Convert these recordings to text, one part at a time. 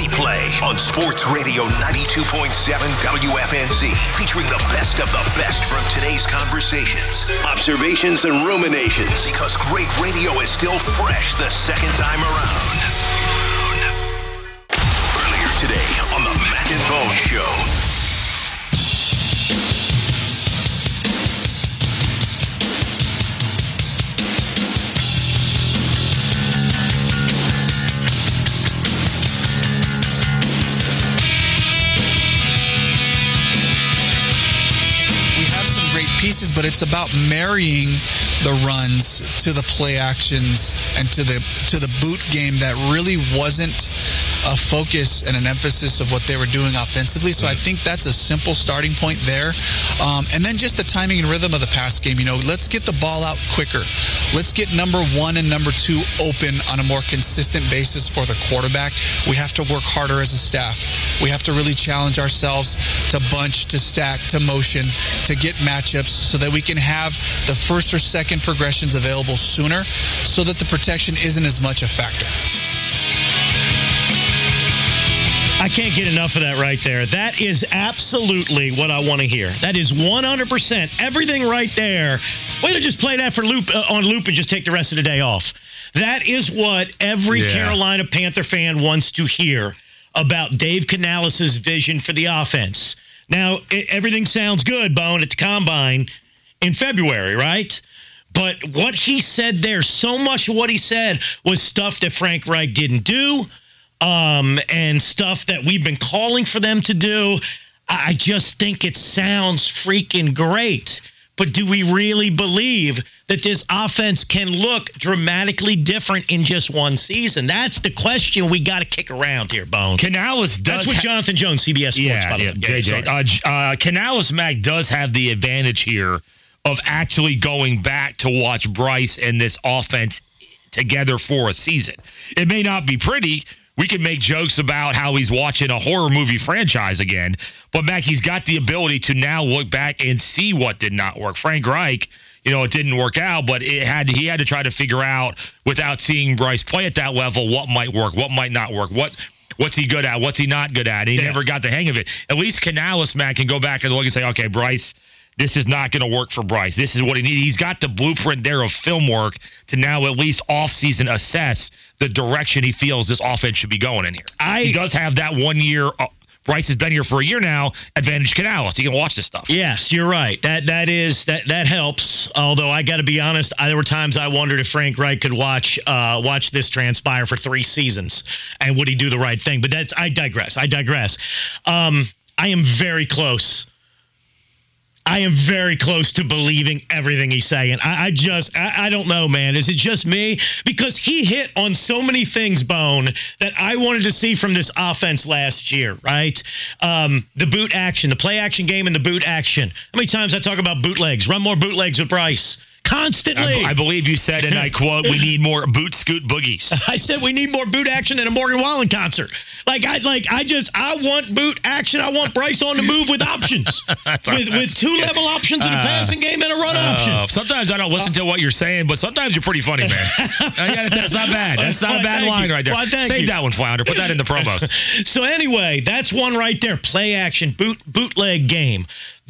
replay on Sports Radio 92.7 WFNZ, featuring the best of the best from today's conversations, observations, and ruminations. Because great radio is still fresh the second time around. It's about marrying the runs to the play actions and to the to the boot game that really wasn't a focus and an emphasis of what they were doing offensively. So I think that's a simple starting point there. Um, and then just the timing and rhythm of the pass game. You know, let's get the ball out quicker. Let's get number one and number two open on a more consistent basis for the quarterback. We have to work harder as a staff. We have to really challenge ourselves to bunch, to stack, to motion, to get matchups so that we can have the first or second progressions available sooner so that the protection isn't as much a factor. I can't get enough of that right there. That is absolutely what I want to hear. That is 100% everything right there. Way to just play that for loop uh, on loop and just take the rest of the day off. That is what every yeah. Carolina Panther fan wants to hear about Dave Canales' vision for the offense. Now, it, everything sounds good, Bone, at the combine in February, right? But what he said there, so much of what he said was stuff that Frank Reich didn't do, um, and stuff that we've been calling for them to do. I just think it sounds freaking great. But do we really believe that this offense can look dramatically different in just one season? That's the question we got to kick around here, Bone. Canales does. That's what ha- Jonathan Jones, CBS Sports, yeah, yeah, JJ. Uh, uh, Canales Mac does have the advantage here of actually going back to watch Bryce and this offense together for a season. It may not be pretty, we can make jokes about how he's watching a horror movie franchise again, but Mac, he's got the ability to now look back and see what did not work. Frank Reich, you know, it didn't work out, but it had he had to try to figure out without seeing Bryce play at that level what might work, what might not work, what what's he good at, what's he not good at. He yeah. never got the hang of it. At least Canales, Mac, can go back and look and say, okay, Bryce this is not going to work for Bryce. This is what he needs. He's got the blueprint there of film work to now at least offseason assess the direction he feels this offense should be going in here. I, he does have that one year. Uh, Bryce has been here for a year now. Advantage Canales. He can watch this stuff. Yes, you're right. That that is that that helps. Although I got to be honest, there were times I wondered if Frank Wright could watch uh, watch this transpire for three seasons and would he do the right thing. But that's I digress. I digress. Um, I am very close I am very close to believing everything he's saying. I, I just, I, I, don't know, man. Is it just me? Because he hit on so many things, Bone, that I wanted to see from this offense last year, right? Um, the boot action, the play action game, and the boot action. How many times I talk about bootlegs? Run more bootlegs with Bryce constantly. I, I, believe you said, and I quote, "We need more boot scoot boogies." I said we need more boot action in a Morgan Wallen concert. Like I like I just I want boot action. I want Bryce on the move with options, with with two level options in a uh, passing game and a run uh, option. Sometimes I don't listen to what you're saying, but sometimes you're pretty funny, man. that's not bad. That's not a bad line you. right there. Well, Save you. that one, Flounder. Put that in the promos. so anyway, that's one right there. Play action boot bootleg game.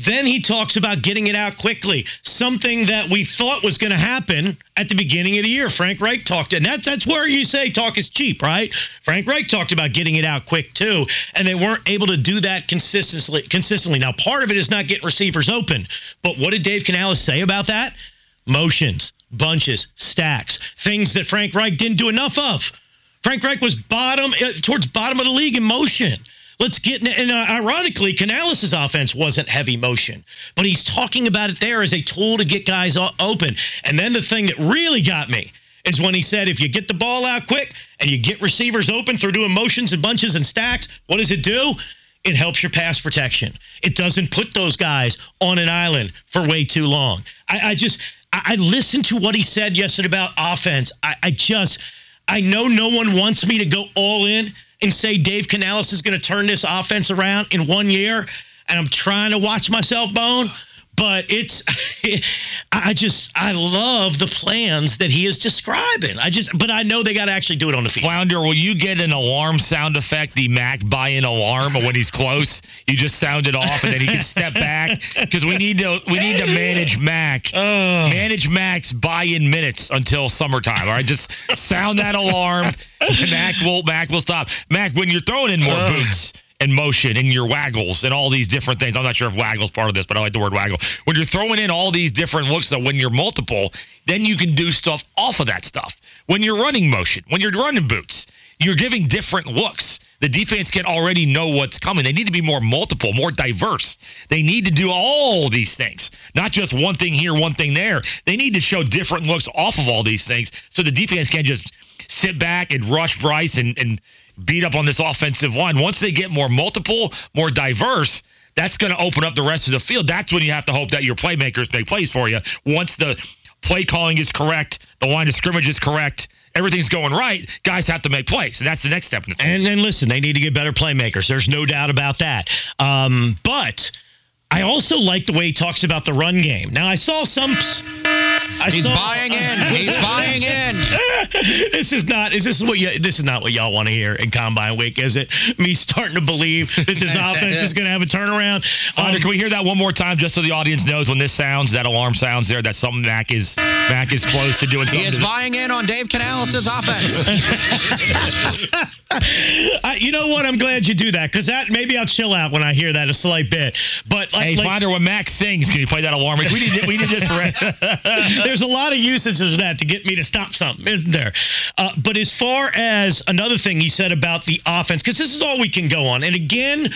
Then he talks about getting it out quickly, something that we thought was going to happen at the beginning of the year. Frank Reich talked, and that's that's where you say talk is cheap, right? Frank Reich talked about getting it out quick too, and they weren't able to do that consistently. Consistently. Now, part of it is not getting receivers open, but what did Dave Canales say about that? Motions, bunches, stacks, things that Frank Reich didn't do enough of. Frank Reich was bottom uh, towards bottom of the league in motion. Let's get and uh, ironically, Canales' offense wasn't heavy motion, but he's talking about it there as a tool to get guys open. And then the thing that really got me is when he said, if you get the ball out quick and you get receivers open through doing motions and bunches and stacks, what does it do? It helps your pass protection. It doesn't put those guys on an island for way too long. I, I just I, I listened to what he said yesterday about offense. I, I just I know no one wants me to go all in and say Dave Canales is going to turn this offense around in one year, and I'm trying to watch myself bone. But it's I just I love the plans that he is describing. I just but I know they got to actually do it on the field. Flounder, will you get an alarm sound effect, the Mac buy-in alarm when he's close? You just sound it off and then he can step back because we need to we need to manage Mac, oh. manage Mac's buy-in minutes until summertime. All right, just sound that alarm. Mac will Mac will stop. Mac, when you're throwing in more boots and motion and your waggles and all these different things. I'm not sure if waggle's part of this, but I like the word waggle. When you're throwing in all these different looks, so when you're multiple, then you can do stuff off of that stuff. When you're running motion, when you're running boots, you're giving different looks. The defense can already know what's coming. They need to be more multiple, more diverse. They need to do all these things, not just one thing here, one thing there. They need to show different looks off of all these things so the defense can't just sit back and rush Bryce and, and beat up on this offensive line. Once they get more multiple, more diverse, that's going to open up the rest of the field. That's when you have to hope that your playmakers make plays for you. Once the play calling is correct, the line of scrimmage is correct, everything's going right, guys have to make plays. And that's the next step in the And then listen, they need to get better playmakers. There's no doubt about that. Um, but I also like the way he talks about the run game. Now I saw some. I He's saw, buying in. He's buying in. this is not. Is this what you? This is not what y'all want to hear in Combine Week, is it? Me starting to believe that this offense is going to have a turnaround. Um, can we hear that one more time just so the audience knows when this sounds, that alarm sounds there, that something Mac is Mac is close to doing something. He is buying in on Dave Canales' offense. I, you know what? I'm glad you do that because that maybe I'll chill out when I hear that a slight bit. But like, Hey, like- Flounder, when Mac sings, can you play that alarm? We need, we need this for There's a lot of uses of that to get me to stop something, isn't there? Uh, but as far as another thing he said about the offense, because this is all we can go on. And again,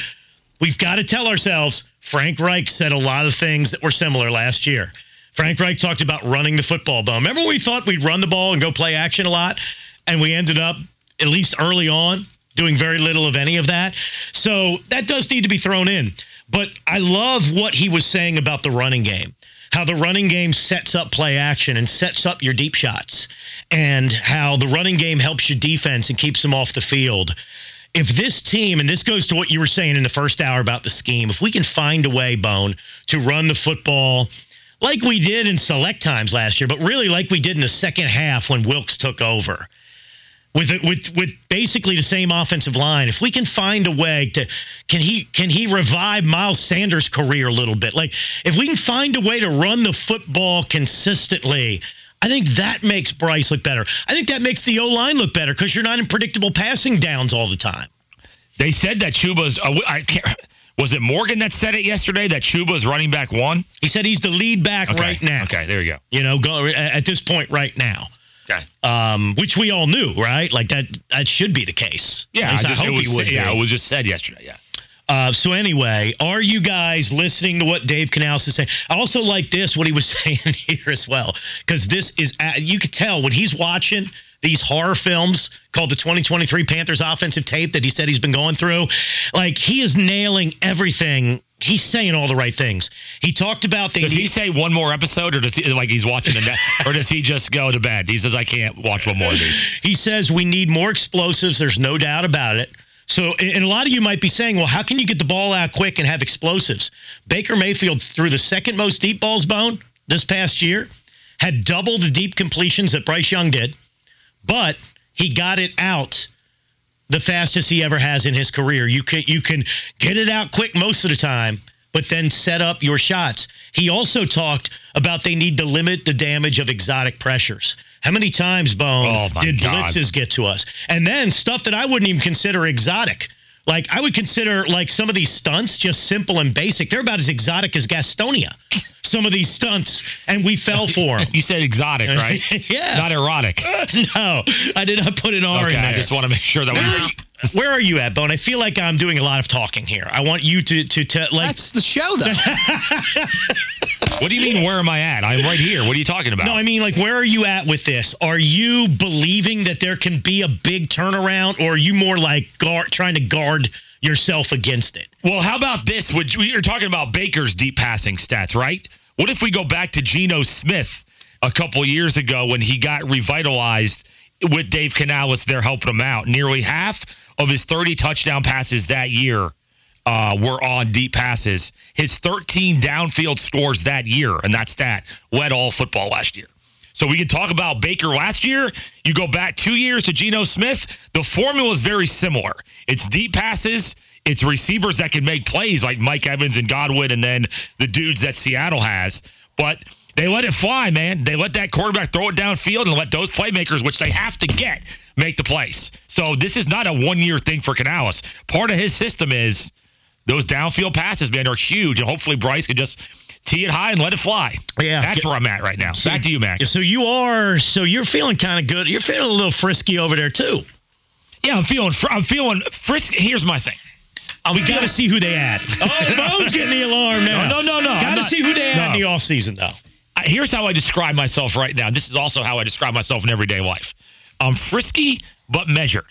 we've got to tell ourselves Frank Reich said a lot of things that were similar last year. Frank Reich talked about running the football ball. Remember when we thought we'd run the ball and go play action a lot? And we ended up, at least early on, doing very little of any of that. So that does need to be thrown in. But I love what he was saying about the running game. How the running game sets up play action and sets up your deep shots, and how the running game helps your defense and keeps them off the field if this team, and this goes to what you were saying in the first hour about the scheme, if we can find a way, Bone, to run the football like we did in select times last year, but really like we did in the second half when Wilks took over. With it, with with basically the same offensive line, if we can find a way to, can he can he revive Miles Sanders' career a little bit? Like if we can find a way to run the football consistently, I think that makes Bryce look better. I think that makes the O line look better because you're not in predictable passing downs all the time. They said that Chuba's. Uh, I can't, was it Morgan that said it yesterday that Chuba's running back one? He said he's the lead back Okay. right now. Okay, there you go. You know, go at this point right now. Okay. Um, which we all knew, right? Like that that should be the case. Yeah, I just, I hope it was, would. yeah, be. it was just said yesterday. Yeah. Uh, so anyway, are you guys listening to what Dave Canales is saying? I also like this what he was saying here as well because this is uh, you could tell when he's watching these horror films called the 2023 Panthers offensive tape that he said he's been going through. Like he is nailing everything. He's saying all the right things. He talked about they Does he say one more episode, or does he like he's watching the net, or does he just go to bed? He says, "I can't watch one more of these." He says we need more explosives. There's no doubt about it. So, and a lot of you might be saying, well, how can you get the ball out quick and have explosives? Baker Mayfield threw the second most deep balls bone this past year, had double the deep completions that Bryce Young did, but he got it out the fastest he ever has in his career. You can you can get it out quick most of the time, but then set up your shots. He also talked about they need to limit the damage of exotic pressures. How many times, Bone, Oh, did God. blitzes get to us? And then stuff that I wouldn't even consider exotic. Like I would consider like some of these stunts just simple and basic. They're about as exotic as Gastonia. Some of these stunts, and we fell for them. You said exotic, right? yeah. Not erotic. no, I did not put an R Okay, in there. I just want to make sure that we. where are you at, Bone? I feel like I'm doing a lot of talking here. I want you to to tell like That's the show, though. What do you mean? Where am I at? I'm right here. What are you talking about? no, I mean like where are you at with this? Are you believing that there can be a big turnaround, or are you more like guard trying to guard yourself against it? Well, how about this? Would you- You're talking about Baker's deep passing stats, right? What if we go back to Geno Smith a couple years ago when he got revitalized with Dave Canales there helping him out? Nearly half of his 30 touchdown passes that year uh, were on deep passes. His 13 downfield scores that year, and that stat led all football last year. So we can talk about Baker last year. You go back two years to Geno Smith. The formula is very similar. It's deep passes. It's receivers that can make plays like Mike Evans and Godwin, and then the dudes that Seattle has. But they let it fly, man. They let that quarterback throw it downfield and let those playmakers, which they have to get, make the plays. So this is not a one year thing for Canales. Part of his system is those downfield passes, man, are huge, and hopefully Bryce can just tee it high and let it fly. Yeah. that's where I'm at right now. Back to you, Mac. So you are. So you're feeling kind of good. You're feeling a little frisky over there too. Yeah, I'm feeling. fr- I'm feeling frisky. Here's my thing. we got to see who they add. Oh, Bone's getting the alarm now. No, no, no, no. Got to see who they add no. in the offseason, though. Here's how I describe myself right now. This is also how I describe myself in everyday life. I'm frisky but measured.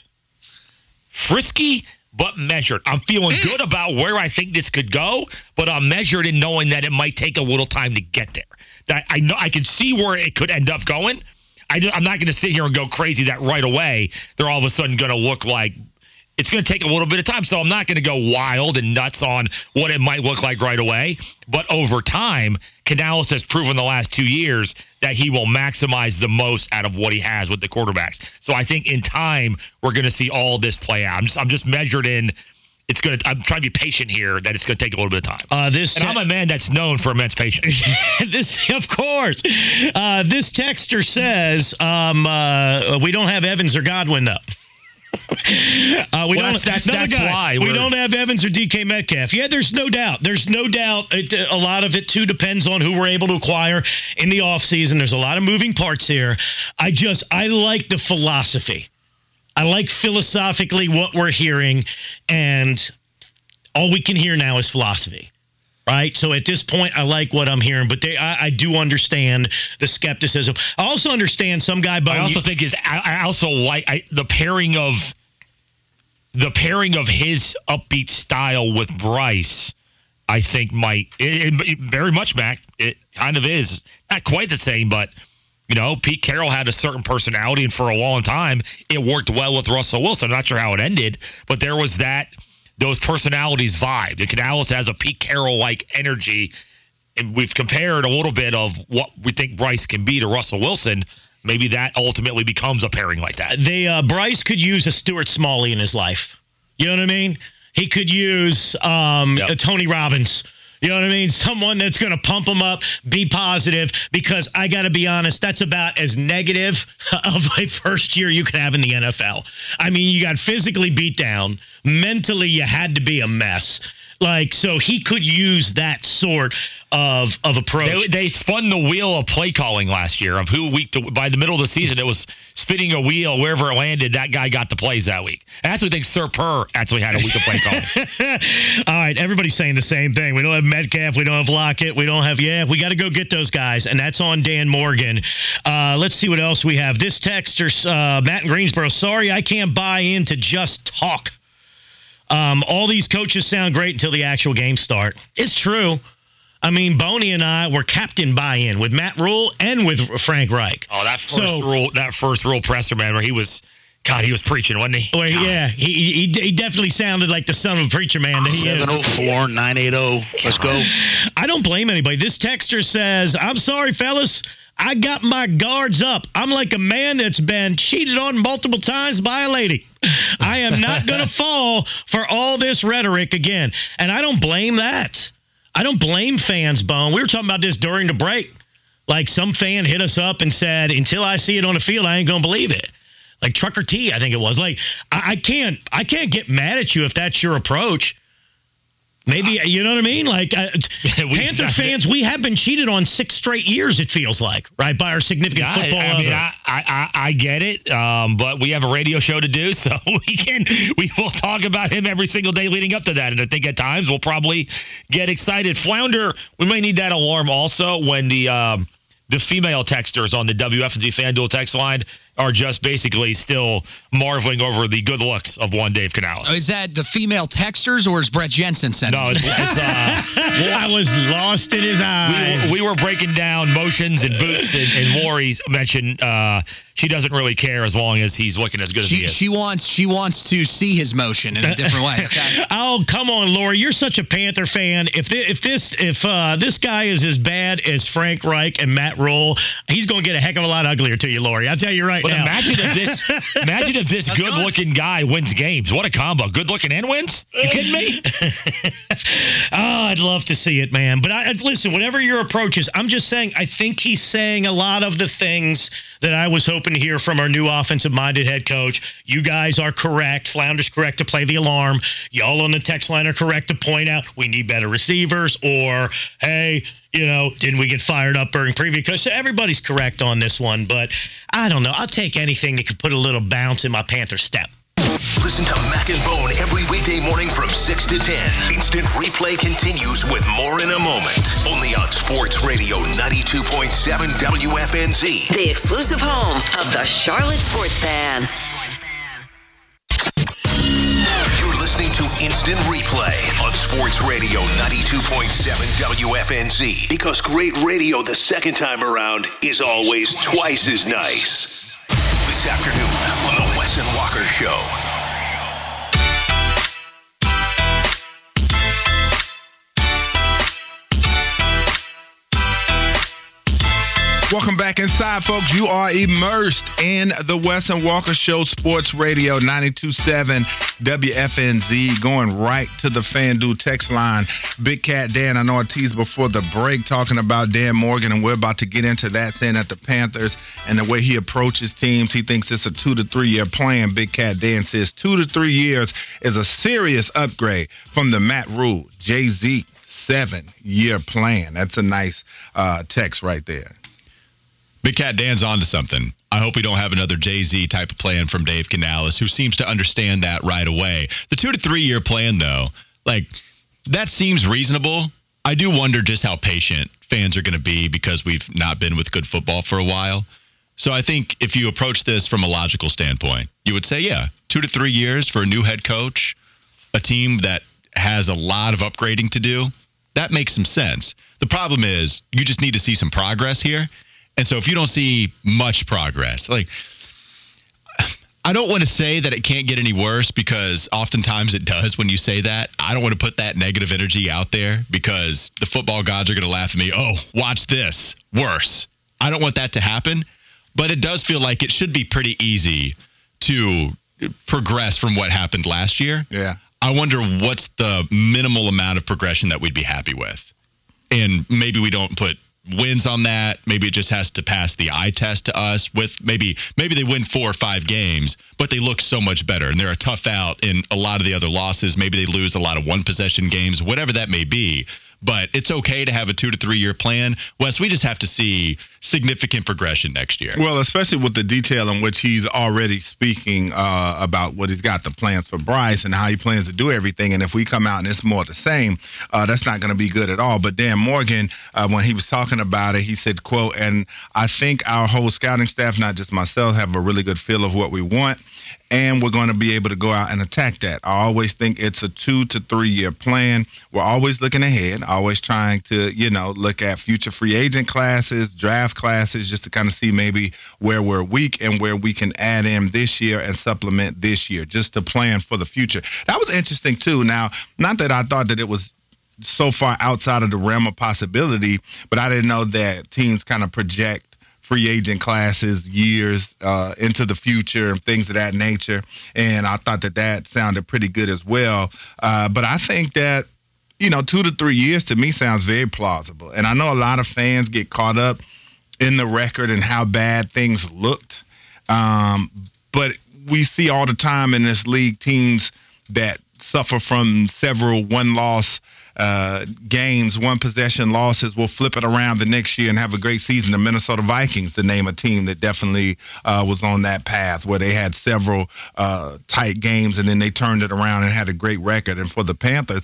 Frisky but measured. I'm feeling mm. good about where I think this could go, but I'm measured in knowing that it might take a little time to get there. That I know I can see where it could end up going. I am not going to sit here and go crazy that right away they're all of a sudden going to look like it's going to take a little bit of time. So I'm not going to go wild and nuts on what it might look like right away. But over time, Canales has proven the last two years that he will maximize the most out of what he has with the quarterbacks. So I think in time we're going to see all this play out. I'm just, I'm just measured in. It's going to. I'm trying to be patient here. That it's going to take a little bit of time. Uh, this and I'm a man that's known for immense patience. this, of course. Uh, this texter says um, uh, we don't have Evans or Godwin though. Uh, we Well, don't. that's- that's- why we don't have Evans or DK Metcalf. Yeah, there's no doubt. There's no doubt. It, a lot of it too depends on who we're able to acquire in the offseason. There's a lot of moving parts here. I just I like the philosophy. I like philosophically what we're hearing, and all we can hear now is philosophy. Right. So at this point, I like what I'm hearing, but they, I, I do understand the skepticism. I also understand some guy. But I also think is I, I also like I, the pairing of the pairing of his upbeat style with Bryce. I think might it, it- very much Mac. It kind of is not quite the same, but you know Pete Carroll had a certain personality, and for a long time it worked well with Russell Wilson. I'm not sure how it ended, but there was that those personalities vibe. The Canales has a Pete Carroll like energy, and we've compared a little bit of what we think Bryce can be to Russell Wilson. Maybe that ultimately becomes a pairing like that. they uh, Bryce could use a Stuart Smalley in his life. You know what I mean? He could use um, Yep. a Tony Robbins. You know what I mean? Someone that's going to pump him up, be positive. Because I got to be honest, that's about as negative of a first year you could have in the NFL. I mean, you got physically beat down, mentally you had to be a mess. Like so, he could use that sort of of approach. They, they spun the wheel of play calling last year of who week to by the middle of the season it was spinning a wheel wherever it landed that guy got the plays that week. I actually think Sir Purr actually had a week of play calling. All right, everybody's saying the same thing. We don't have Metcalf, we don't have Lockett, we don't have yeah, we got to go get those guys, and that's on Dan Morgan. Uh, let's see what else we have. This texter, uh, Matt in Greensboro. Sorry, I can't buy into just talk. Um, all these coaches sound great until the actual games start. It's true. I mean, Boney and I were captain buy-in with Matt Rhule and with Frank Reich. Oh, that first So- Rhule, that first Rhule presser man, where he was, God, he was preaching, wasn't he? Well, God. yeah, he, he he definitely sounded like the son of a preacher man that he is. 704 980. Let's go. I don't blame anybody. This texter says, I'm sorry, fellas. I got my guards up. I'm like a man that's been cheated on multiple times by a lady. I am not going to fall for all this rhetoric again. And I don't blame that. I don't blame fans, Bone. We were talking about this during the break. Like some fan hit us up and said, until I see it on the field, I ain't to believe it. Like Trucker T, I think it was. Like I, I can't, I can't get mad at you if that's your approach. Maybe you know what I mean. Like uh, Panther fans, we have been cheated on six straight years. It feels like right by our significant Yeah, football. I, I mean. I, I, I I get it, um, but we have a radio show to do, so we can we will talk about him every single day leading up to that, and I think at times we'll probably get excited. Flounder, we may need that alarm also when the um, the female texters on the WFNZ FanDuel text line are just basically still marveling over the good looks of one Dave Canales. Is that the female texters or is Brett Jensen sending? No, it's, it's uh, I was lost in his eyes. we, we were breaking down motions and boots, and, and Lori mentioned uh, she doesn't really care as long as he's looking as good as he She, is. she wants she wants to see his motion in a different way. Okay. Oh come on, Lori! You're such a Panther fan. If thi- if this if uh, this guy is as bad as Frank Reich and Matt Rhule, he's going to get a heck of a lot uglier to you, Lori. I'll tell you right but now. imagine if this imagine if this good looking guy wins games. What a combo. Good looking and wins? You kidding me? oh, I'd love to see it, man. But I, listen, whatever your approach is, I'm just saying. I think he's saying a lot of the things that I was hoping to hear from our new offensive-minded head coach. You guys are correct. Flounder's correct to play the alarm. Y'all on the text line are correct to point out we need better receivers. Or hey, you know, didn't we get fired up during preview? Because everybody's correct on this one. But I don't know. I'll take anything that could put a little bounce in my Panther step. Listen to Mac and Bone every weekday morning from 6 to 10. Instant replay continues with more in a moment. Only on Sports Radio 92.7 WFNZ. The exclusive home of the Charlotte Sports Fan. Instant Replay on Sports Radio 92.7 WFNZ. Because great radio the second time around is always twice as nice. This afternoon on The Wes and Walker Show. Welcome back inside, folks. You are immersed in the Wes and Walker Show, Sports Radio 92.7 WFNZ, going right to the FanDuel text line. Big Cat Dan, I know I teased before the break talking about Dan Morgan, and we're about to get into that, saying that the Panthers and the way he approaches teams, he thinks it's a two to three year plan. Big Cat Dan says two to three years is a serious upgrade from the Matt Rhule, Jay Z seven year plan. That's a nice uh, text right there. Big Cat Dan's on to something. I hope we don't have another Jay Z type of plan from Dave Canales, who seems to understand that right away. The two to three year plan, though, like that seems reasonable. I do wonder just how patient fans are going to be because we've not been with good football for a while. So I think if you approach this from a logical standpoint, you would say, yeah, two to three years for a new head coach, a team that has a lot of upgrading to do. That makes some sense. The problem is you just need to see some progress here. And so if you don't see much progress, like I don't want to say that it can't get any worse because oftentimes it does when you say that. I don't want to put that negative energy out there because the football gods are going to laugh at me. Oh, watch this. Worse. I don't want that to happen, but it does feel like it should be pretty easy to progress from what happened last year. Yeah. I wonder what's the minimal amount of progression that we'd be happy with. And maybe we don't put wins on that. Maybe it just has to pass the eye test to us with maybe maybe they win four or five games, but they look so much better and they're a tough out in a lot of the other losses. Maybe they lose a lot of one possession games, whatever that may be. But it's okay to have a two to three year plan. Wes, we just have to see significant progression next year. Well, especially with the detail in which he's already speaking uh, about what he's got the plans for Bryce and how he plans to do everything. And if we come out and it's more the same, uh, that's not going to be good at all. But Dan Morgan, uh, when he was talking about it, he said, "quote And I think our whole scouting staff, not just myself, have a really good feel of what we want." And we're going to be able to go out and attack that. I always think it's a two to three year plan. We're always looking ahead, always trying to, you know, look at future free agent classes, draft classes, just to kind of see maybe where we're weak and where we can add in this year and supplement this year, just to plan for the future. That was interesting too. Now, not that I thought that it was so far outside of the realm of possibility, but I didn't know that teams kind of project free agent classes years uh, into the future and things of that nature. And I thought that that sounded pretty good as well. Uh, but I think that, you know, two to three years to me sounds very plausible. And I know a lot of fans get caught up in the record and how bad things looked. Um, but we see all the time in this league teams that suffer from several one loss uh, games, one possession losses, We'll flip it around the next year and have a great season. The Minnesota Vikings, to name a team that definitely uh, was on that path where they had several uh, tight games and then they turned it around and had a great record. And for the Panthers,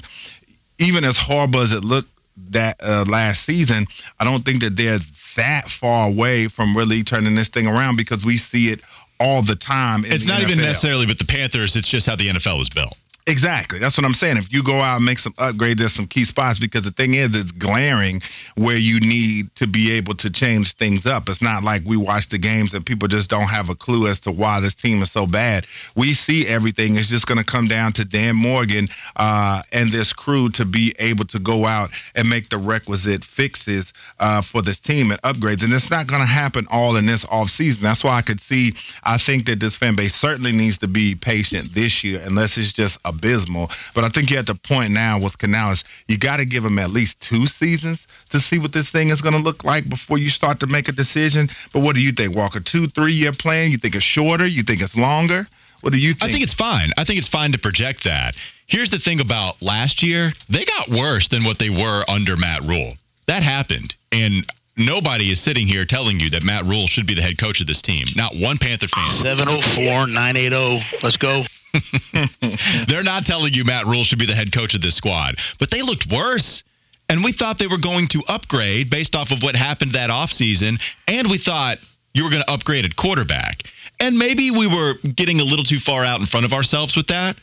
even as horrible as it looked that uh, last season, I don't think that they're that far away from really turning this thing around because we see it all the time. in It's the not even necessarily with the Panthers. It's just how the NFL was built. Exactly. That's what I'm saying. If you go out and make some upgrades at some key spots, because the thing is, it's glaring where you need to be able to change things up. It's not like we watch the games and people just don't have a clue as to why this team is so bad. We see everything. It's just going to come down to Dan Morgan uh, and this crew to be able to go out and make the requisite fixes uh, for this team and upgrades. And it's not going to happen all in this offseason. That's why I could see, I think that this fan base certainly needs to be patient this year, unless it's just abysmal. But I think you're at the point now with Canales, you got to give him at least two seasons to see what this thing is going to look like before you start to make a decision. But what do you think, Walker? Two, three year plan? You think it's shorter? You think it's longer? What do you think? I think it's fine. I think it's fine to project that. Here's the thing about last year they got worse than what they were under Matt Rhule. That happened. And nobody is sitting here telling you that Matt Rhule should be the head coach of this team. Not one Panther fan. 704 980. Let's go. They're not telling you Matt Rhule should be the head coach of this squad, but they looked worse. And we thought they were going to upgrade based off of what happened that offseason. And we thought you were going to upgrade at quarterback. And maybe we were getting a little too far out in front of ourselves with that.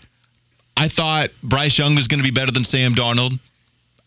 I thought Bryce Young was going to be better than Sam Darnold.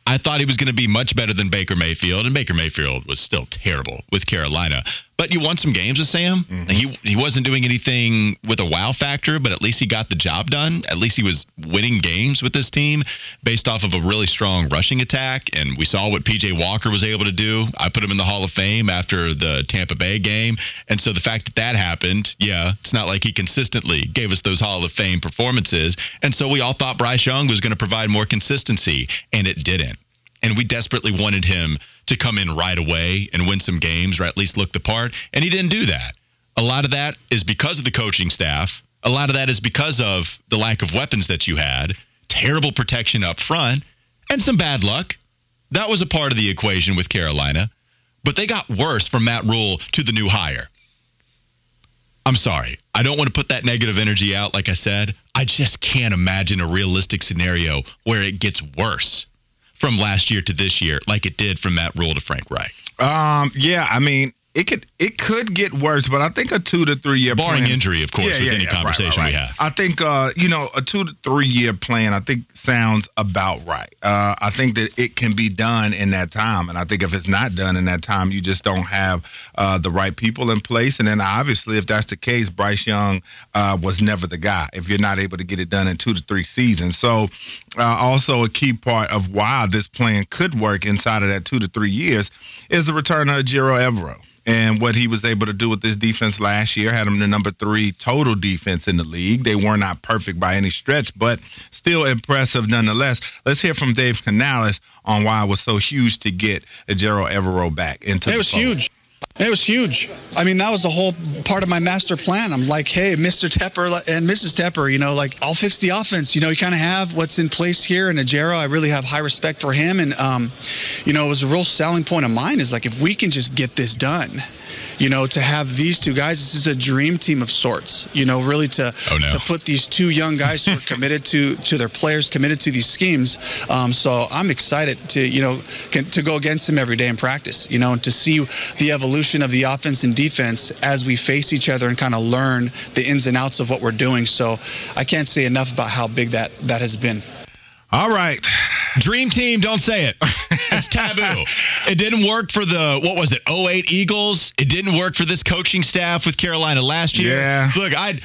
I thought he was going to be much better than Baker Mayfield, and Baker Mayfield was still terrible with Carolina. But you won some games with Sam. Mm-hmm. He he wasn't doing anything with a wow factor, but at least he got the job done. At least he was winning games with this team based off of a really strong rushing attack. And we saw what PJ Walker was able to do. I put him in the Hall of Fame after the Tampa Bay game. And so the fact that that happened, yeah, it's not like he consistently gave us those Hall of Fame performances. And so we all thought Bryce Young was going to provide more consistency, and it didn't and we desperately wanted him to come in right away and win some games or at least look the part. And he didn't do that. A lot of that is because of the coaching staff. A lot of that is because of the lack of weapons that you had terrible protection up front and some bad luck. That was a part of the equation with carolina. But they got worse from Matt Rhule to the new hire. I'm sorry. I don't want to put that negative energy out, like I said. I just can't imagine a realistic scenario where it gets worse from last year to this year, like it did from Matt Rhule to Frank Reich. Um, yeah, I mean, it could it could get worse, but I think a two to three year Barring plan, injury, of course, with any right, conversation right, we right. have. I think uh, you know a two to three year plan. I think sounds about right. Uh, I think that it can be done in that time, and I think if it's not done in that time, you just don't have uh, the right people in place. And then obviously, if that's the case, Bryce Young uh, was never the guy. If you're not able to get it done in two to three seasons, so uh, also a key part of why this plan could work inside of that two to three years is the return of Ejiro Evero and what he was able to do with this defense last year had him the number three total defense in the league. They were not perfect by any stretch, but still impressive nonetheless. Let's hear from Dave Canales on why it was so huge to get Ejiro Evero back into It the was fold. huge. It was huge. I mean, that was the whole part of my master plan. I'm like, hey, Mr. Tepper and Mrs. Tepper, you know, like I'll fix the offense. You know, you kind of have what's in place here. in Ejiro, I really have high respect for him. And, um, you know, it was a real selling point of mine is like, if we can just get this done, you know, to have these two guys, this is a dream team of sorts. You know, really to Oh, no. to put these two young guys who are committed to to their players, committed to these schemes. Um, so I'm excited to you know can, to go against them every day in practice. You know, and to see the evolution of the offense and defense as we face each other and kind of learn the ins and outs of what we're doing. So I can't say enough about how big that that has been. All right. Dream team, don't say it. It's taboo. it didn't work for the what was it? 08 Eagles. It didn't work for this coaching staff with Carolina last year. Yeah. Look, I'd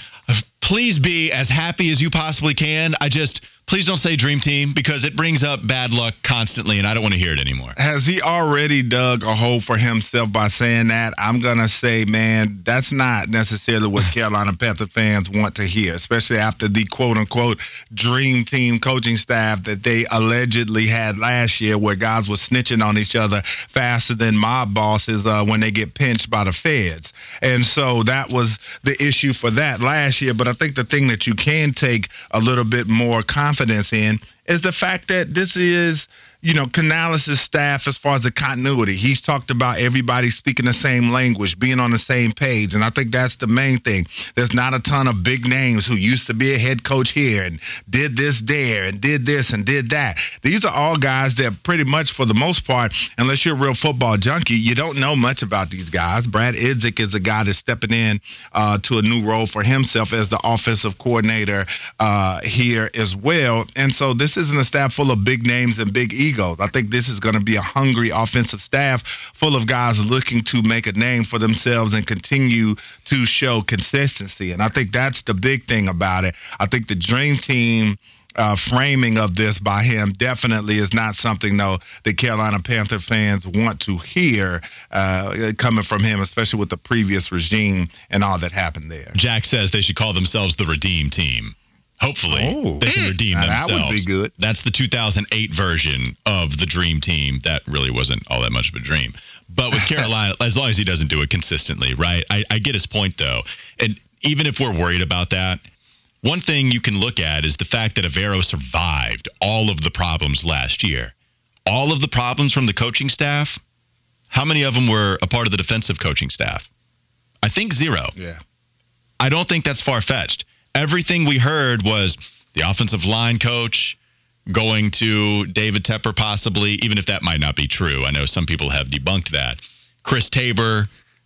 please be as happy as you possibly can. I just please don't say dream team because it brings up bad luck constantly and I don't want to hear it anymore. Has he already dug a hole for himself by saying that? I'm going to say, man, that's not necessarily what Carolina Panther fans want to hear, especially after the quote unquote dream team coaching staff that they allegedly had last year, where guys were snitching on each other faster than mob bosses uh, when they get pinched by the feds. And so that was the issue for that last year. But I think the thing that you can take a little bit more confidence in is the fact that this is you know, Canales' staff as far as the continuity. He's talked about everybody speaking the same language, being on the same page. And I think that's the main thing. There's not a ton of big names who used to be a head coach here and did this there and did this and did that. These are all guys that pretty much, for the most part, unless you're a real football junkie, you don't know much about these guys. Brad Idzik is a guy that's stepping in uh, to a new role for himself as the offensive coordinator uh, here as well. And so this isn't a staff full of big names and big egos egos. I think this is going to be a hungry offensive staff full of guys looking to make a name for themselves and continue to show consistency. And I think that's the big thing about it. I think the dream team. Uh, framing of this by him definitely is not something though that Carolina Panther fans want to hear uh, coming from him, especially with the previous regime and all that happened there. Jack says they should call themselves the Redeem Team. Hopefully, oh, they can hmm. redeem themselves. That would be good. That's the 2008 version of the Dream Team. That really wasn't all that much of a dream. But with Carolina, as long as he doesn't do it consistently, right? I, I get his point though, and even if we're worried about that, one thing you can look at is the fact that Evero survived all of the problems last year. All of the problems from the coaching staff. How many of them were a part of the defensive coaching staff? I think zero. Yeah. I don't think that's far fetched everything we heard was the offensive line coach going to David Tepper, possibly, even if that might not be true. I know some people have debunked that. Chris Tabor,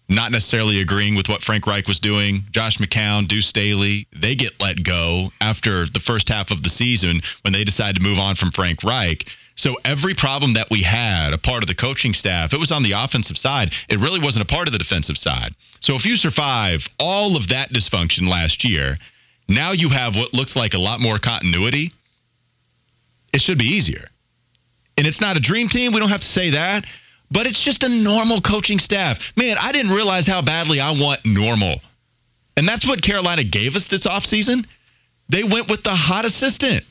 not necessarily agreeing with what Frank Reich was doing. Josh McCown, Deuce Staley, they get let go after the first half of the season when they decide to move on from Frank Reich. So every problem that we had, a part of the coaching staff, it was on the offensive side. It really wasn't a part of the defensive side. So if you survive all of that dysfunction last year, now you have what looks like a lot more continuity. It should be easier. And it's not a dream team. We don't have to say that. But it's just a normal coaching staff. Man, I didn't realize how badly I want normal. And that's what Carolina gave us this offseason. They went with the hot assistant.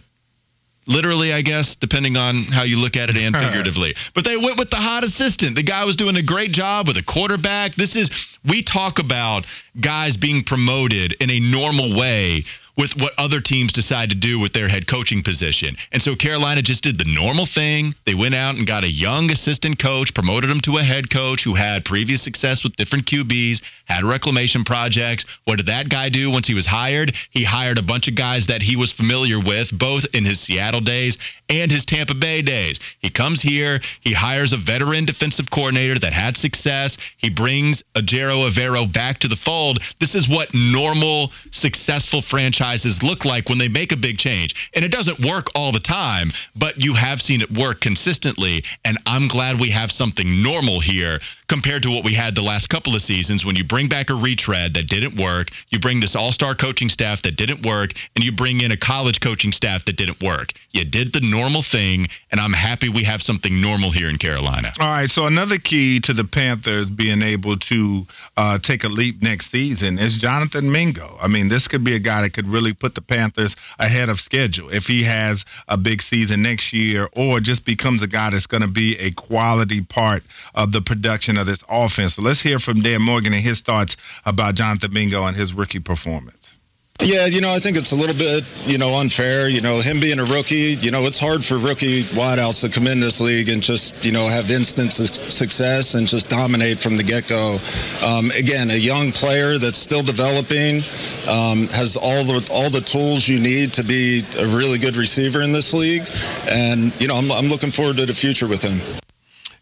Literally, I guess, depending on how you look at it and figuratively. But they went with the hot assistant. The guy was doing a great job with a quarterback. This is, we talk about guys being promoted in a normal way with what other teams decide to do with their head coaching position. And so Carolina just did the normal thing. They went out and got a young assistant coach, promoted him to a head coach who had previous success with different QBs, had reclamation projects. What did that guy do once he was hired? He hired a bunch of guys that he was familiar with, both in his Seattle days and his Tampa Bay days. He comes here, he hires a veteran defensive coordinator that had success. He brings Ejiro Evero back to the fold. This is what normal, successful franchise franchises look like when they make a big change. And it doesn't work all the time, but you have seen it work consistently. And I'm glad we have something normal here compared to what we had the last couple of seasons when you bring back a retread that didn't work, you bring this all star coaching staff that didn't work, and you bring in a college coaching staff that didn't work. You did the normal thing, and I'm happy we have something normal here in Carolina. All right, so another key to the Panthers being able to uh, take a leap next season is Jonathan Mingo. I mean, this could be a guy that could really put the Panthers ahead of schedule if he has a big season next year or just becomes a guy that's going to be a quality part of the production of this offense. So let's hear from Dan Morgan and his thoughts about Jonathan Mingo and his rookie performance. Yeah, you know, I think it's a little bit, you know, unfair. You know, him being a rookie, you know, it's hard for rookie wideouts to come in this league and just, you know, have instant success and just dominate from the get go. Um, again, a young player that's still developing, um, has all the all the tools you need to be a really good receiver in this league, and you know, I'm, I'm looking forward to the future with him.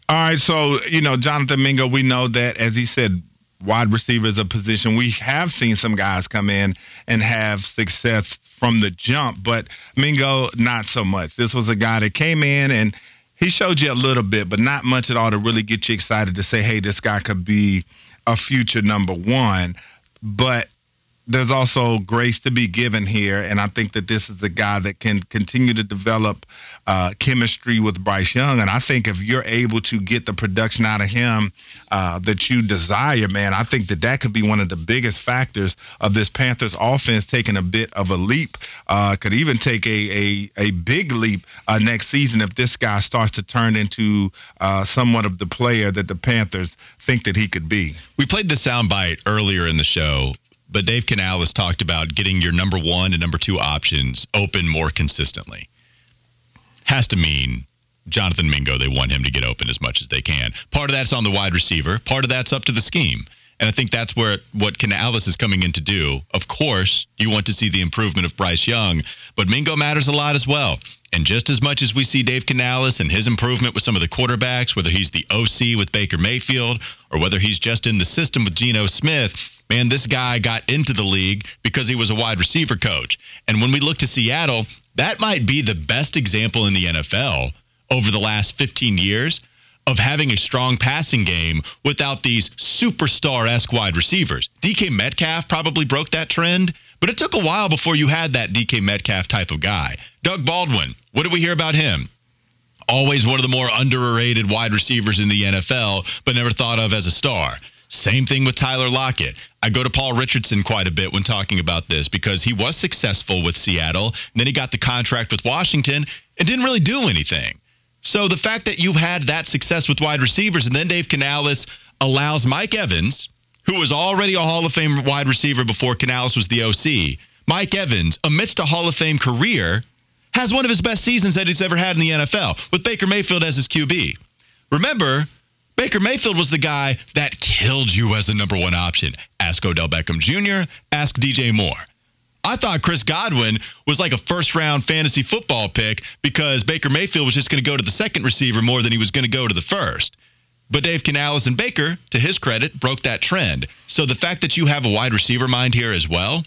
All right, so you know Jonathan Mingo, we know that as he said, wide receiver is a position we have seen some guys come in and have success from the jump, but Mingo not so much. This was a guy that came in and he showed you a little bit, but not much at all to really get you excited to say, hey, this guy could be a future number one. But there's also grace to be given here, and I think that this is a guy that can continue to develop uh, chemistry with Bryce Young. And I think if you're able to get the production out of him uh, that you desire, man, I think that that could be one of the biggest factors of this Panthers offense taking a bit of a leap. Uh, could even take a a, a big leap uh, next season if this guy starts to turn into uh, somewhat of the player that the Panthers think that he could be. We played the soundbite earlier in the show but Dave Canales talked about getting your number one and number two options open more consistently. Has to mean Jonathan Mingo, they want him to get open as much as they can. Part of that's on the wide receiver. Part of that's up to the scheme. And I think that's where what Canales is coming in to do. Of course, you want to see the improvement of Bryce Young, but Mingo matters a lot as well. And just as much as we see Dave Canales and his improvement with some of the quarterbacks, whether he's the OC with Baker Mayfield or whether he's just in the system with Geno Smith, man, this guy got into the league because he was a wide receiver coach. And when we look to Seattle, that might be the best example in the NFL over the last 15 years of having a strong passing game without these superstar esque wide receivers. DK Metcalf probably broke that trend, but it took a while before you had that DK Metcalf type of guy. Doug Baldwin, what did we hear about him? Always one of the more underrated wide receivers in the NFL, but never thought of as a star. Same thing with Tyler Lockett. I go to Paul Richardson quite a bit when talking about this because he was successful with Seattle, then he got the contract with Washington and didn't really do anything. So the fact that you've had that success with wide receivers, and then Dave Canales allows Mike Evans, who was already a Hall of Fame wide receiver before Canales was the OC, Mike Evans, amidst a Hall of Fame career, has one of his best seasons that he's ever had in the NFL with Baker Mayfield as his QB. Remember, Baker Mayfield was the guy that killed you as the number one option. Ask Odell Beckham Jr., ask DJ Moore. I thought Chris Godwin was like a first round fantasy football pick because Baker Mayfield was just going to go to the second receiver more than he was going to go to the first. But Dave Canales and Baker, to his credit, broke that trend. So the fact that you have a wide receiver mind here as well,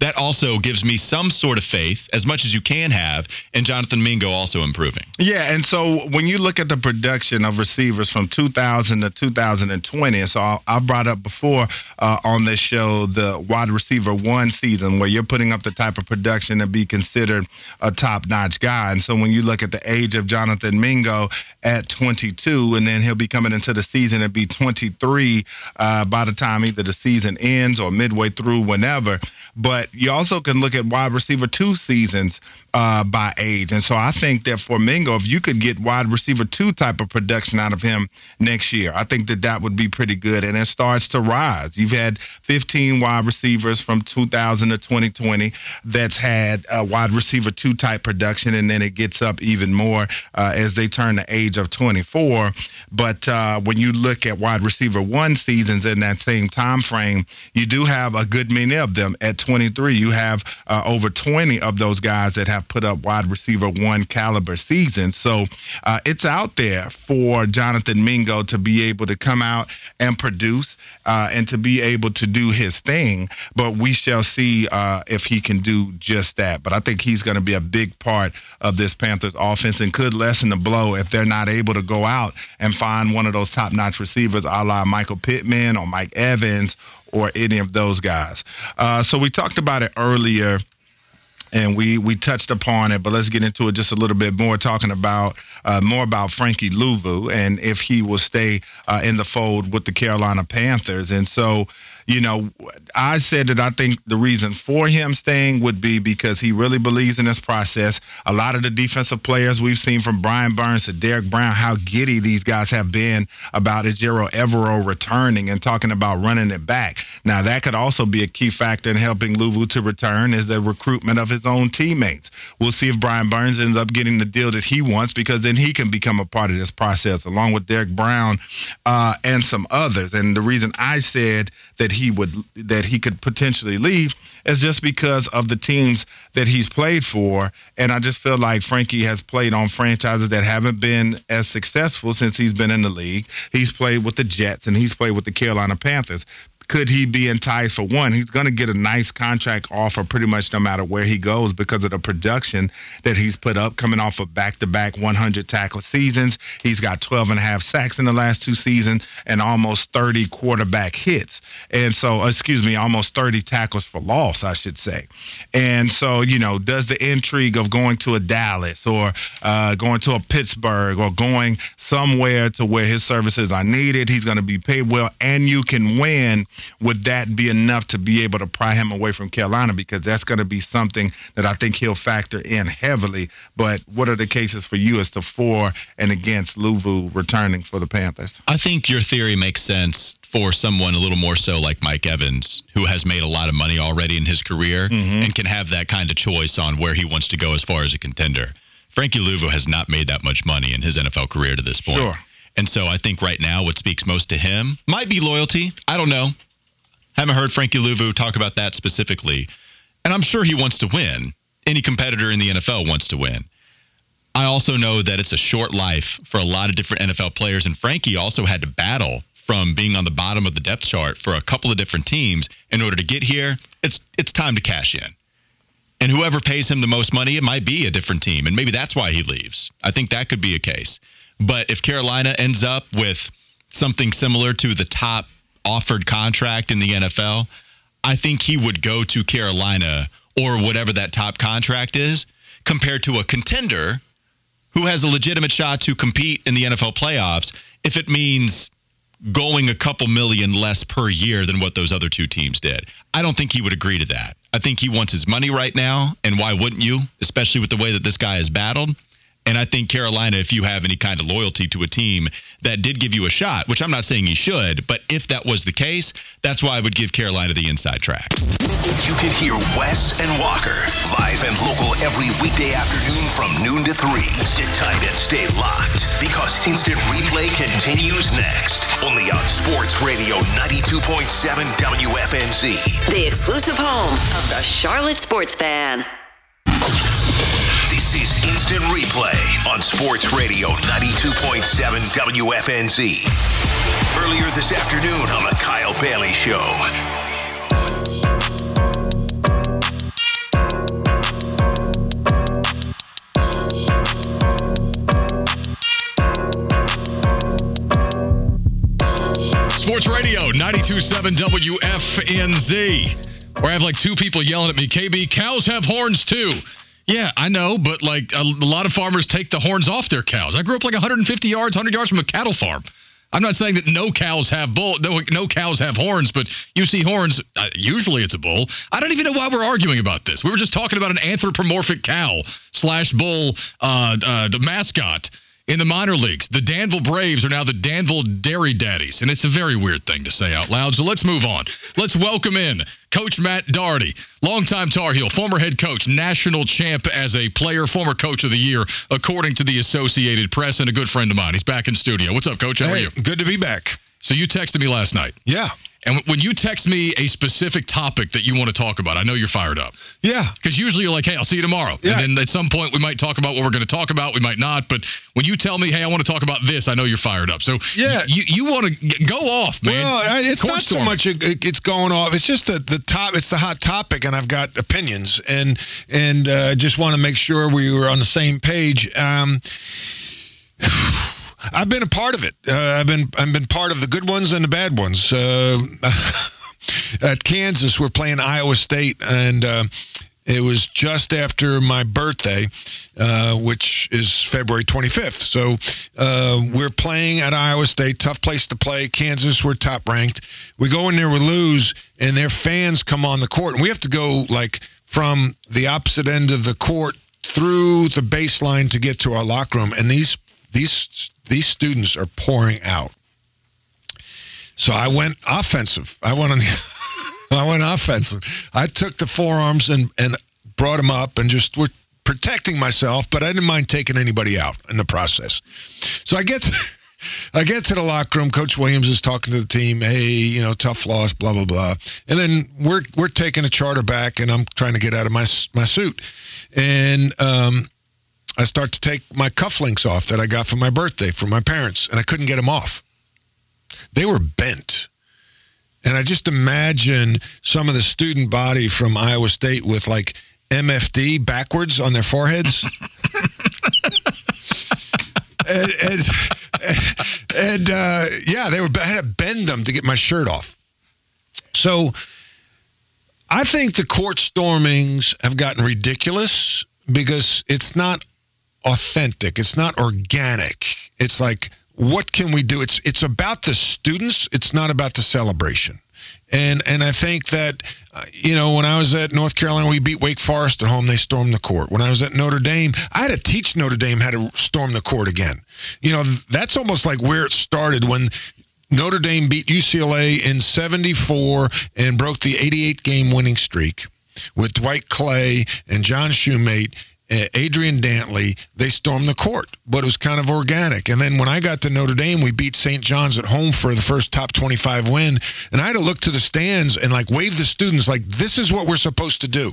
that also gives me some sort of faith, as much as you can have, in Jonathan Mingo also improving. Yeah, and so when you look at the production of receivers from 2000 to 2020, so I, I brought up before uh, on this show the wide receiver one season where you're putting up the type of production to be considered a top notch guy. And so when you look at the age of Jonathan Mingo at 22, and then he'll be coming into the season and be 23 uh, by the time either the season ends or midway through, whenever. But you also can look at wide receiver two seasons uh, by age. And so I think that for Mingo, if you could get wide receiver two type of production out of him next year, I think that that would be pretty good. And it starts to rise. You've had 15 wide receivers from 2000 to 2020 that's had a wide receiver two type production, and then it gets up even more uh, as they turn the age of 24. But uh, when you look at wide receiver one seasons in that same time frame, you do have a good many of them at 23. You have uh, over 20 of those guys that have put up wide receiver one caliber seasons. So uh, it's out there for Jonathan Mingo to be able to come out and produce uh, and to be able to do his thing. But we shall see uh, if he can do just that. But I think he's going to be a big part of this Panthers offense and could lessen the blow if they're not able to go out and find one of those top notch receivers a la Michael Pittman or Mike Evans or any of those guys. Uh, so we talked about it earlier and we we touched upon it, but let's get into it just a little bit more, talking about uh, more about Frankie Luvu and if he will stay uh, in the fold with the Carolina Panthers. And so, you know, I said that I think the reason for him staying would be because he really believes in this process. A lot of the defensive players we've seen from Brian Burns to Derrick Brown, how giddy these guys have been about Ejiro Evero returning and talking about running it back. Now, that could also be a key factor in helping Luvu to return is the recruitment of his own teammates. We'll see if Brian Burns ends up getting the deal that he wants because then he can become a part of this process along with Derrick Brown uh, and some others. And the reason I said that he would that he could potentially leave is just because of the teams that he's played for. And I just feel like Frankie has played on franchises that haven't been as successful since he's been in the league. He's played with the Jets and he's played with the Carolina Panthers could he be enticed for one? He's going to get a nice contract offer pretty much no matter where he goes because of the production that he's put up coming off of back to back 100 tackle seasons. He's got 12 and a half sacks in the last two seasons and almost 30 quarterback hits. And so, excuse me, almost 30 tackles for loss, I should say. And so, you know, does the intrigue of going to a Dallas or uh, going to a Pittsburgh or going somewhere to where his services are needed, he's going to be paid well and you can win would that be enough to be able to pry him away from Carolina? Because that's going to be something that I think he'll factor in heavily. But what are the cases for you as to for and against Luvu returning for the Panthers? I think your theory makes sense for someone a little more so like Mike Evans, who has made a lot of money already in his career Mhm. and can have that kind of choice on where he wants to go as far as a contender. Frankie Luvu has not made that much money in his NFL career to this point. Sure. And so I think right now what speaks most to him might be loyalty. I don't know. Haven't heard Frankie Luvu talk about that specifically. And I'm sure he wants to win. Any competitor in the NFL wants to win. I also know that it's a short life for a lot of different NFL players. And Frankie also had to battle from being on the bottom of the depth chart for a couple of different teams in order to get here. It's it's time to cash in. And whoever pays him the most money, it might be a different team. And maybe that's why he leaves. I think that could be a case. But if Carolina ends up with something similar to the top offered contract in the NFL, I think he would go to Carolina or whatever that top contract is compared to a contender who has a legitimate shot to compete in the NFL playoffs if it means going a couple million less per year than what those other two teams did. I don't think he would agree to that. I think he wants his money right now, and why wouldn't you, especially with the way that this guy has battled? And I think Carolina, if you have any kind of loyalty to a team that did give you a shot, which I'm not saying you should, but if that was the case, that's why I would give Carolina the inside track. You can hear Wes and Walker live and local every weekday afternoon from noon to 3. Sit tight and stay locked because instant replay continues next. Only on Sports Radio 92.7 WFNZ. The exclusive home of the Charlotte Sports Fan. This is Instant Replay on Sports Radio 92.7 WFNZ. Earlier this afternoon on The Kyle Bailey Show. Sports Radio 92.7 WFNZ. Where I have like two people yelling at me, KB, cows have horns too. Yeah, I know, but like a, a lot of farmers take the horns off their cows. I grew up like 150 yards, 100 yards from a cattle farm. I'm not saying that no cows have bull, no, no cows have horns, but you see horns. Uh, usually it's a bull. I don't even know why we're arguing about this. We were just talking about an anthropomorphic cow slash bull, uh, uh, the mascot in the minor leagues. The Danville Braves are now the Danville Dairy Daddies, and it's a very weird thing to say out loud. So let's move on. Let's welcome in Coach Matt Doherty, longtime Tar Heel, former head coach, national champ as a player, former coach of the year, according to the Associated Press, and a good friend of mine. He's back in studio. What's up, Coach? How are you? Good to be back. So you texted me last night. Yeah. And when you text me a specific topic that you want to talk about, I know you're fired up. Yeah. Because usually you're like, hey, I'll see you tomorrow. Yeah. And then at some point we might talk about what we're going to talk about. We might not. But when you tell me, hey, I want to talk about this, I know you're fired up. So Yeah. you, you want to go off, man. Well, it's Court not so much it, it- it's going off. It's just the the top. It's the hot topic, and I've got opinions, and and uh, just want to make sure we were on the same page. Um, I've been a part of it. Uh, I've been I've been part of the good ones and the bad ones. Uh, at Kansas, we're playing Iowa State, and uh, it was just after my birthday, uh, which is February 25th. So uh, we're playing at Iowa State, tough place to play. Kansas, we're top ranked. We go in there, we lose, and their fans come on the court, and we have to go like from the opposite end of the court through the baseline to get to our locker room, and these these these students are pouring out. So I went offensive. I went on the I went offensive. I took the forearms and and brought them up and just were protecting myself, but I didn't mind taking anybody out in the process. So I get to, I get to the locker room. Coach Williams is talking to the team. Hey, you know, tough loss, blah blah blah. And then we're we're taking a charter back, and I'm trying to get out of my my suit, and um, I start to take my cufflinks off that I got for my birthday from my parents, and I couldn't get them off. They were bent. And I just imagine some of the student body from Iowa State with like MFD backwards on their foreheads. and and, and uh, yeah, they were I had to bend them to get my shirt off. So I think the court stormings have gotten ridiculous because it's not authentic. It's not organic. It's like what can we do? It's it's about the students. It's not about the celebration. And and I think that uh, you know when I was at North Carolina, we beat Wake Forest at home. They stormed the court. When I was at Notre Dame, I had to teach Notre Dame how to storm the court again. You know that's almost like where it started when Notre Dame beat UCLA in 74 and broke the 88 game winning streak with Dwight Clay and John Shumate Adrian Dantley, they stormed the court, but it was kind of organic. And then when I got to Notre Dame, we beat St. John's at home for the first top 25 win. And I had to look to the stands and like wave the students like, this is what we're supposed to do.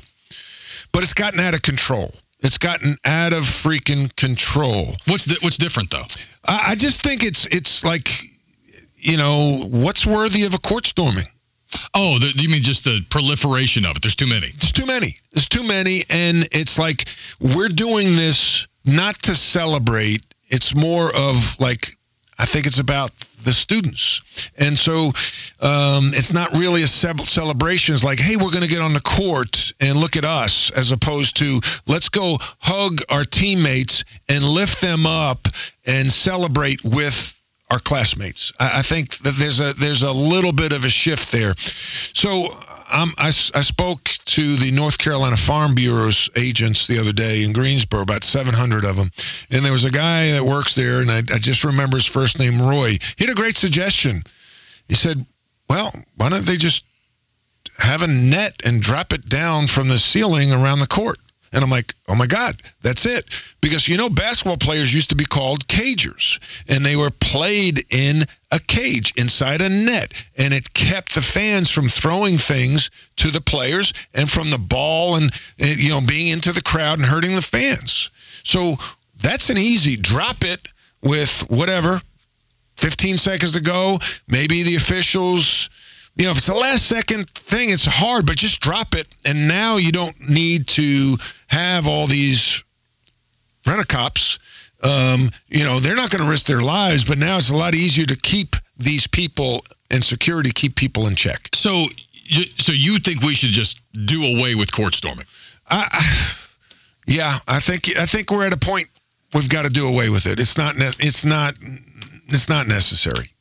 But it's gotten out of control. It's gotten out of freaking control. What's di- what's different though? I, I just think it's it's like, you know, what's worthy of a court storming? Oh, the, you mean just the proliferation of it? There's too many. There's too many. There's too many, and it's like we're doing this not to celebrate. It's more of like I think it's about the students, and so um, it's not really a ce- celebration. It's like, hey, we're going to get on the court and look at us, as opposed to let's go hug our teammates and lift them up and celebrate with our classmates. I, I think that there's a there's a little bit of a shift there. So um, I, I spoke to the North Carolina Farm Bureau's agents the other day in Greensboro, about 700 of them, and there was a guy that works there, and I, I just remember his first name, Roy. He had a great suggestion. He said, "Well, why don't they just have a net and drop it down from the ceiling around the court?" And I'm like, oh my God, that's it. Because, you know, basketball players used to be called cagers, and they were played in a cage inside a net. And it kept the fans from throwing things to the players and from the ball and, eh, you know, being into the crowd and hurting the fans. So that's an easy drop it with whatever, 15 seconds to go. Maybe the officials you know, if it's the last second thing, it's hard, but just drop it. And now you don't need to have all these rent-a-cops. Um, you know, they're not going to risk their lives, but now it's a lot easier to keep these people and security keep people in check. So, you- so you think we should just do away with court storming? I, I, yeah, I think I think we're at a point we've got to do away with it. It's not. ne- It's not. It's not necessary.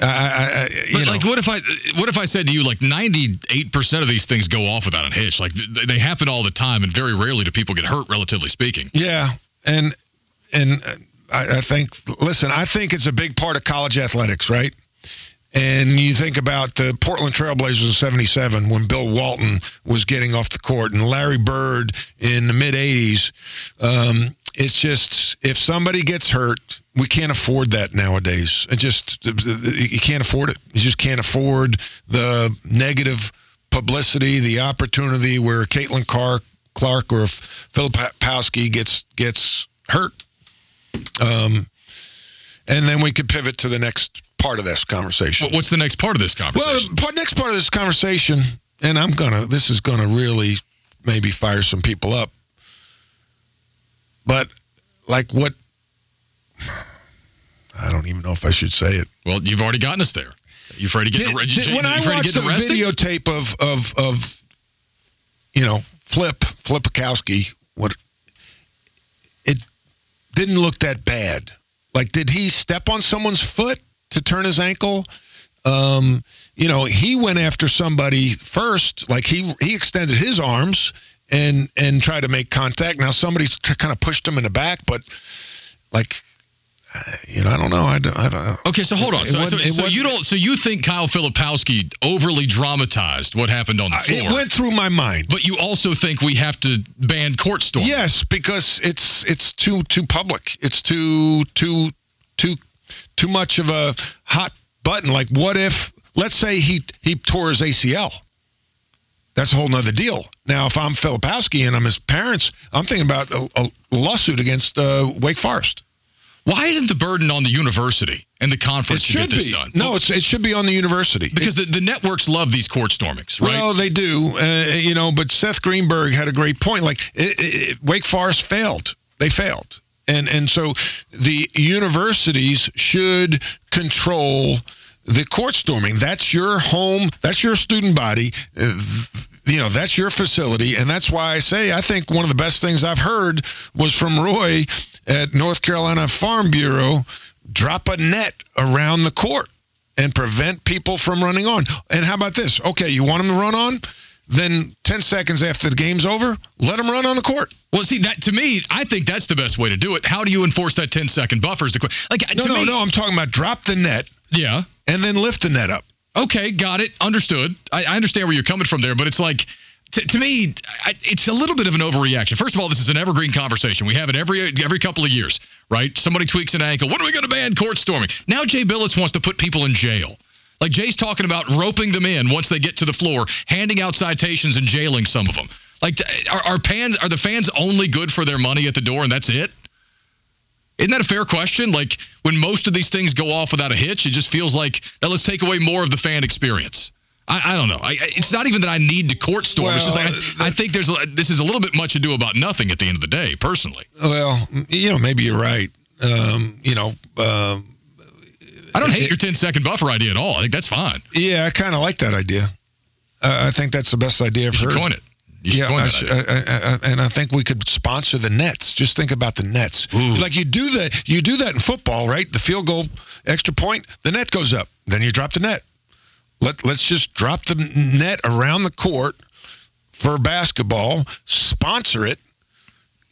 I, I, But know. like, what if I what if I said to you, like, ninety eight percent of these things go off without a hitch? Like, th- they happen all the time, and very rarely do people get hurt, relatively speaking. Yeah, and and uh, I, I think listen, I think it's a big part of college athletics, right? And you think about the Portland Trailblazers in '77 when Bill Walton was getting off the court, and Larry Bird in the mid '80s. Um, it's just if somebody gets hurt, we can't afford that nowadays. It just you can't afford it. You just can't afford the negative publicity, the opportunity where Caitlin Clark, Clark or if Philip Pawski gets gets hurt. Um, and then we could pivot to the next part of this conversation. What's the next part of this conversation? Well, the next part of this conversation, and I'm gonna. This is gonna really maybe fire some people up. But like what? I don't even know if I should say it. Well, you've already gotten us there. You afraid to get Did- arre- did- you, when I watched the arrested? videotape of of of you know Flip Flipakowski, what it didn't look that bad. Like, did he step on someone's foot to turn his ankle? Um, you know, he went after somebody first. Like he he extended his arms and and tried to make contact. Now somebody kind of pushed him in the back, but like. uh, You know, I don't know. I don't. I don't Okay, so hold on. So, so, so you don't. So you think Kyle Filipowski overly dramatized what happened on the floor? It went through my mind. But you also think we have to ban court storm? Yes, because it's it's too too public. It's too too too too much of a hot button. Like, what if? Let's say he he tore his ACL. That's a whole nother deal. Now, if I'm Filipowski and I'm his parents, I'm thinking about a, a lawsuit against uh, Wake Forest. Why isn't the burden on the university and the It conference to get this be. done? No, it should be on the university. because the, the networks love these court stormings, right? Well, they do, uh, you know. But Seth Greenberg had a great point. Like it, it, Wake Forest failed; they failed, and and so the universities should control the court storming. That's your home. That's your student body. Uh, you know, that's your facility, and that's why I say I think one of the best things I've heard was from Roy at North Carolina Farm Bureau. Drop a net around the court and prevent people from running on. And how about this? Okay, you want them to run on? Then 10 seconds after the game's over, let them run on the court. Well, see that to me, I think that's the best way to do it. How do you enforce that 10 second buffer? Is the que- like No, no, me, no. I'm talking about drop the net Yeah. And then lift the net up. Okay, got it. Understood. I, I understand where you're coming from there, but it's like to, to me, I, it's a little bit of an overreaction. First of all, this is an evergreen conversation. We have it every every couple of years, right? Somebody tweaks an ankle. When are we going to ban court storming? Now Jay Bilas wants to put people in jail. Like Jay's talking about roping them in once they get to the floor, handing out citations and jailing some of them. Like, are, are fans are the fans only good for their money at the door and that's it? Isn't that a fair question? Like when most of these things go off without a hitch, it just feels like now let's take away more of the fan experience. I, I don't know. I, it's not even that I need to court storm. Well, it's just like I, I think there's this is a little bit much ado about nothing at the end of the day. Personally, Well, you know, maybe you're right. Um, you know, um, I don't hate your 10 second buffer idea at all. I think that's fine. yeah, I kind of like that idea. Uh, I think that's the best idea You coin it. Yeah, I. I- I- and I think we could sponsor the Nets. Just think about the Nets. Like you do that, you do that in football, right? The field goal, extra point, the net goes up. Then you drop the net. Let Let's just drop the net around the court for basketball. Sponsor it.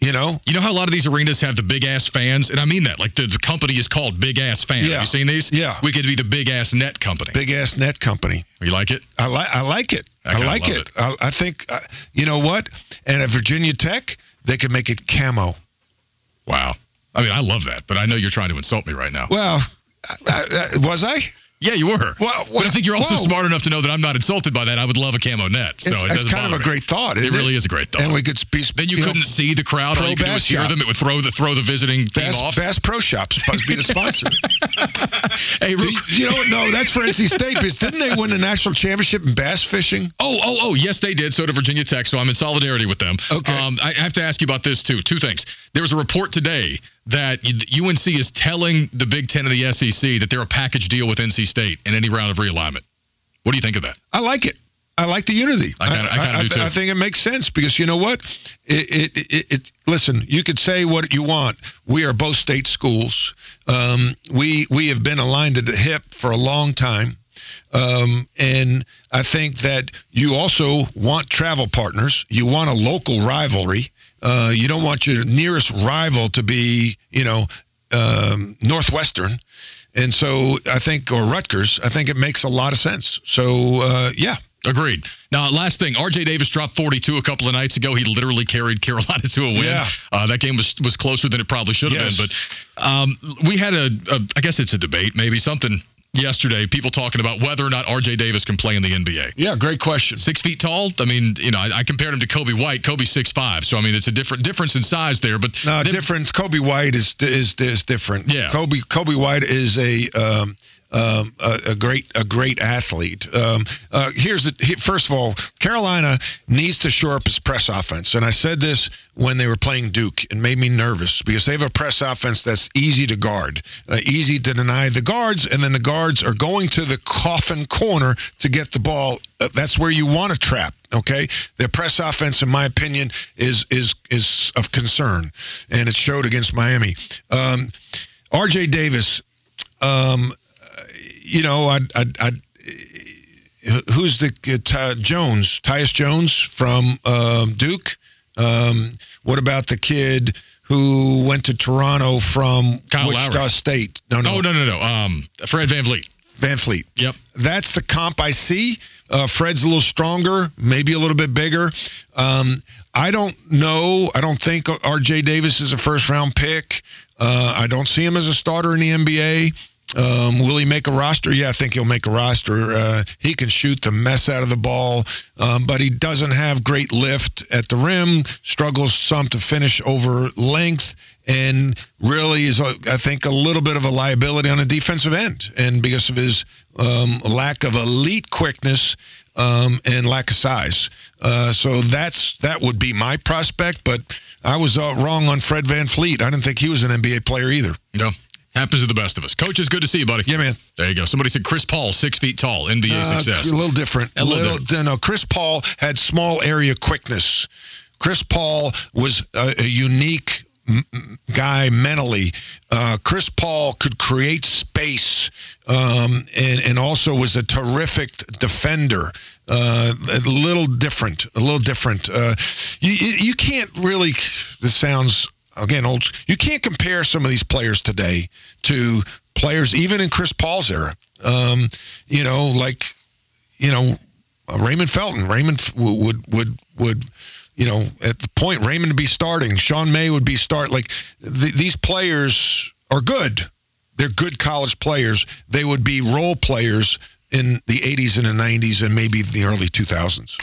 You know, You know how a lot of these arenas have the big ass fans, and I mean that. Like the, the company is called Big Ass Fan. Yeah. Have you seen these? Yeah. We could be the Big Ass Net Company. big ass net company. You like it? I like I like it. I I, like love it. I, I think uh, you know what. And at Virginia Tech, they could make it camo. Wow. I mean, I love that, but I know you're trying to insult me right now. Well, I, I, was I? Yeah, you were. Well, but I think you're also whoa. smart enough to know that I'm not insulted by that. I would love a camo net. So it's, it it's kind of a me. great thought. It really is a great thought. And we could be. then you, couldn't see the crowd. All you could do Bass was hear Shop. them. It would throw the throw the visiting team off. Bass Pro Shop's supposed to be the sponsor. Hey, real- you know, no, that's for NC State. Because didn't they win the national championship in bass fishing? Oh, oh, oh, yes, they did. So did Virginia Tech. So I'm in solidarity with them. Okay. Um, I have to ask you about this too. Two things. There was a report today that UNC is telling the Big Ten and the SEC that they're a package deal with NC State in any round of realignment. What do you think of that? I like it. I like the unity. I kinda- I kinda do, too. I think it makes sense because you know what? It, it, it, it listen. You could say what you want. We are both state schools. Um, we we have been aligned at the hip for a long time. Um, and I think that you also want travel partners. You want a local rivalry. Uh, you don't want your nearest rival to be, you know, um, Northwestern. And so I think, or Rutgers, I think it makes a lot of sense. So, uh, yeah. Agreed. Now, last thing, R.J. Davis dropped 42 a couple of nights ago. He literally carried Carolina to a win. Yeah. Uh, that game was was closer than it probably should have Yes. been. But um, we had a, a, I guess it's a debate, maybe something yesterday. People talking about whether or not R.J. Davis can play in the NBA. Yeah, great question. Six feet tall. I mean, you know, I, I compared him to Coby White. Coby's six five, so I mean, it's a different difference in size there. But No, them- different. Coby White is is is different. Yeah. Coby Coby White is a um, um, a, a great a great athlete. Um, uh, here's the first of all, Carolina needs to shore up his press offense, and I said this when they were playing Duke. It made me nervous because they have a press offense that's easy to guard, uh, easy to deny the guards, and then the guards are going to the coffin corner to get the ball. Uh, that's where you want to trap. Okay, their press offense, in my opinion, is is is of concern, and it showed against Miami. Um, R.J. Davis, um, you know, I, I, I, who's the uh, Jones, Tyus Jones from um, Duke? Um, what about the kid who went to Toronto from Kyle Wichita Lowry. State? No, no, Oh no no no. Um, Fred VanVleet. Van Fleet. Yep. That's the comp I see. Uh, Fred's a little stronger, maybe a little bit bigger. Um, I don't know. I don't think R.J. Davis is a first round pick. Uh, I don't see him as a starter in the NBA. Um, will he make a roster? Yeah, I think he'll make a roster. Uh, he can shoot the mess out of the ball, um, but he doesn't have great lift at the rim. Struggles some to finish over length, and really is, a, I think, a little bit of a liability on the defensive end. And because of his um, lack of elite quickness um, and lack of size, uh, so that's that would be my prospect. But I was uh, wrong on Fred VanVleet. I didn't think he was an NBA player either. No. Happens to the best of us. Coach, it's good to see you, buddy. Yeah, man. There you go. Somebody said Chris Paul, six feet tall, NBA Uh, success. A little different. A little different. No, Chris Paul had small area quickness. Chris Paul was a, a unique guy mentally. Uh, Chris Paul could create space um, and, and also was a terrific defender. Uh, a little different, a little different. Uh, you, you you can't really. This sounds again old. You can't compare some of these players today to players even in Chris Paul's era. Um, you know, like you know, Raymond Felton. Raymond would would would you know at the point Raymond would be starting. Sean May would be start. Like th- these players are good. They're good college players. They would be role players in the 80s and the 90s and maybe the early 2000s.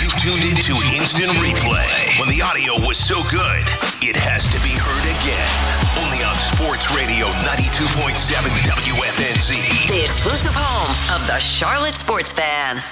You tuned into Instant Replay. When the audio was so good, it has to be heard again. Sports Radio 92.7 WFNZ. The exclusive home of the Charlotte Sports Fan.